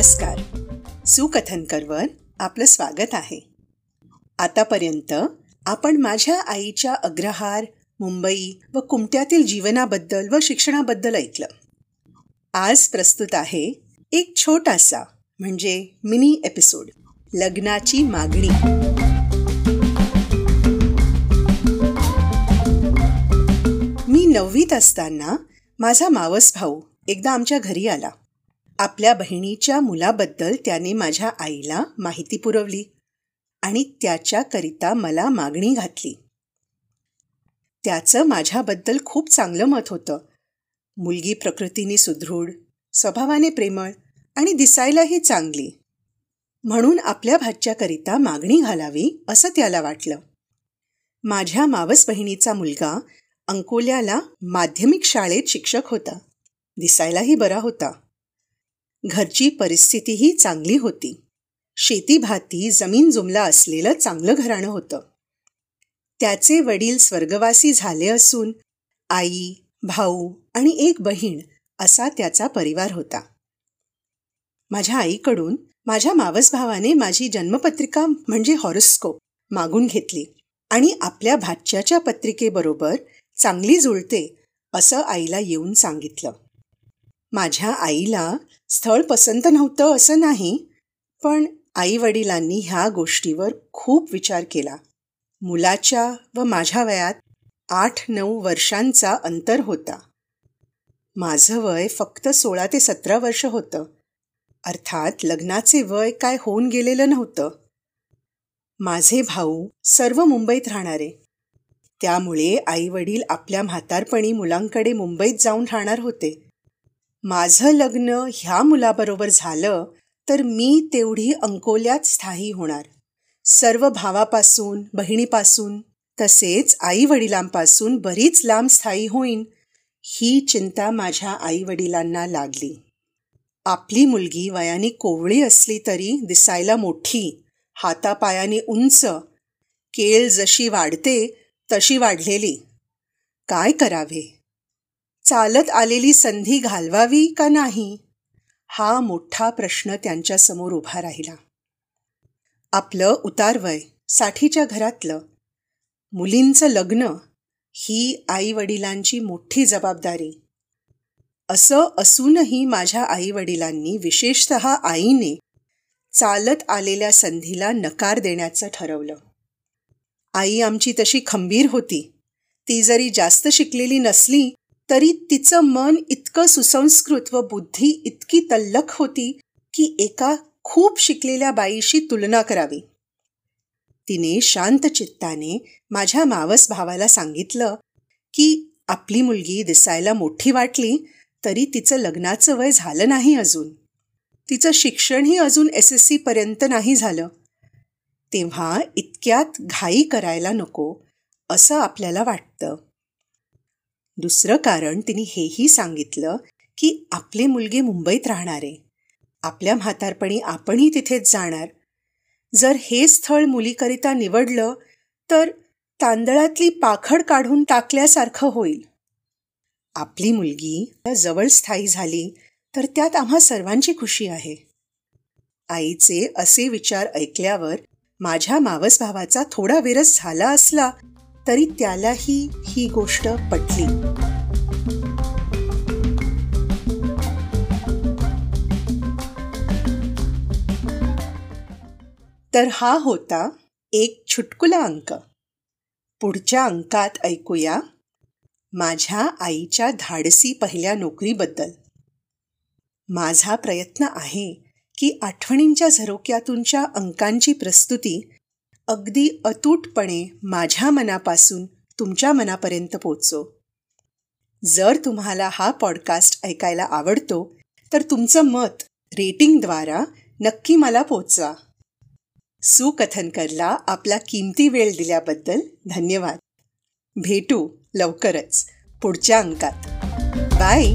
नमस्कार. सुकथनकरवर आपलं स्वागत आहे. आतापर्यंत आपण माझ्या आईच्या अग्रहार मुंबई व कुमट्यातील जीवनाबद्दल व शिक्षणाबद्दल ऐकलं. आज प्रस्तुत आहे एक छोटासा म्हणजे मिनी एपिसोड लग्नाची मागणी. मी नववीत असताना माझा मावस भाऊ एकदा आमच्या घरी आला. आपल्या बहिणीच्या मुलाबद्दल त्याने माझ्या आईला माहिती पुरवली आणि त्याच्याकरिता मला मागणी घातली. त्याचं माझ्याबद्दल खूप चांगलं मत होतं. मुलगी प्रकृतीने सुदृढ स्वभावाने प्रेमळ आणि दिसायलाही चांगली. म्हणून आपल्या भाच्याकरिता मागणी घालावी असं त्याला वाटलं. माझ्या मावस बहिणीचा मुलगा अंकोल्याला माध्यमिक शाळेत शिक्षक होता. दिसायलाही बरा होता. घरची परिस्थितीही चांगली होती. शेतीभाती जमीन जुमला असलेलं चांगलं घराणं होतं. त्याचे वडील स्वर्गवासी झाले असून आई भाऊ आणि एक बहीण असा त्याचा परिवार होता. माझ्या आईकडून माझ्या मावस भावाने माझी जन्मपत्रिका म्हणजे हॉरोस्कोप मागून घेतली आणि आपल्या भाच्याच्या पत्रिकेबरोबर चांगली जुळते असं आईला येऊन सांगितलं. माझ्या आईला स्थळ पसंत नव्हतं असं नाही पण आईवडिलांनी ह्या गोष्टीवर खूप विचार केला. मुलाच्या व माझ्या वयात आठ नऊ वर्षांचा अंतर होता. माझं वय फक्त सोळा ते सतरा वर्ष होतं. अर्थात लग्नाचे वय काय होऊन गेलेलं नव्हतं. माझे भाऊ सर्व मुंबईत राहणारे. त्यामुळे आईवडील आपल्या म्हातारपणी मुलांकडे मुंबईत जाऊन राहणार होते. माझं लग्न ह्या मुलाबरोबर झालं तर मी तेवढी अंकोल्यात स्थायी होणार. सर्व भावापासून बहिणीपासून तसेच आईवडिलांपासून बरीच लांब स्थायी होईन ही चिंता माझ्या आईवडिलांना लागली. आपली मुलगी वयाने कोवळी असली तरी दिसायला मोठी हातापायाने उंच केळ जशी वाढते तशी वाढलेली. काय करावे? चालत आलेली संधी घालवावी का नाही? हा मोठा प्रश्न त्यांच्यासमोर उभा राहिला. आपलं उतारवय साठीच्या घरातलं. मुलींचं लग्न ही आईवडिलांची मोठी जबाबदारी. असं असूनही माझ्या आईवडिलांनी विशेषत आईने चालत आलेल्या संधीला नकार देण्याचं ठरवलं. आई आमची तशी खंबीर होती. ती जरी जास्त शिकलेली नसली तरी तिचं मन इतकं सुसंस्कृत व बुद्धी इतकी तल्लख होती की एका खूप शिकलेल्या बाईशी तुलना करावी. तिने शांत चित्ताने माझ्या मावस भावाला सांगितलं की आपली मुलगी दिसायला मोठी वाटली तरी तिचं लग्नाचं वय झालं नाही अजून. तिचं शिक्षणही अजून एस एस सीपर्यंत नाही झालं. तेव्हा इतक्यात घाई करायला नको असं आपल्याला वाटतं. दुसरं कारण तिने हेही सांगितलं की आपले मुलगे मुंबईत राहणारे आपल्या म्हातारपणी आपणही तिथेच जाणार. जर हे स्थळ मुलीकरिता निवडलं तर तांदळातली पाखड काढून टाकल्यासारखं होईल. आपली मुलगी जवळ स्थायी झाली तर त्यात आम्हा सर्वांची खुशी आहे. आईचे असे विचार ऐकल्यावर माझ्या मावस भावाचा थोडा विरस झाला असला तरी त्यालाही ही गोष्ट पटली. तर हा होता एक छुटकुला अंक. पुढच्या अंकात ऐकूया माझ्या आईच्या धाडसी पहिल्या नोकरीबद्दल. माझा प्रयत्न आहे की आठवणींच्या झरोक्यातूनच्या अंकांची प्रस्तुती अगदी अतूटपणे माझ्या मनापासून तुमच्या मनापर्यंत पोचो जर तुम्हाला हा पॉडकास्ट ऐकायला आवडतो तर तुमचं मत रेटिंगद्वारा नक्की मला पोचवा. सुकथनकरला आपला किमती वेळ दिल्याबद्दल धन्यवाद. भेटू लवकरच पुढच्या अंकात. बाय!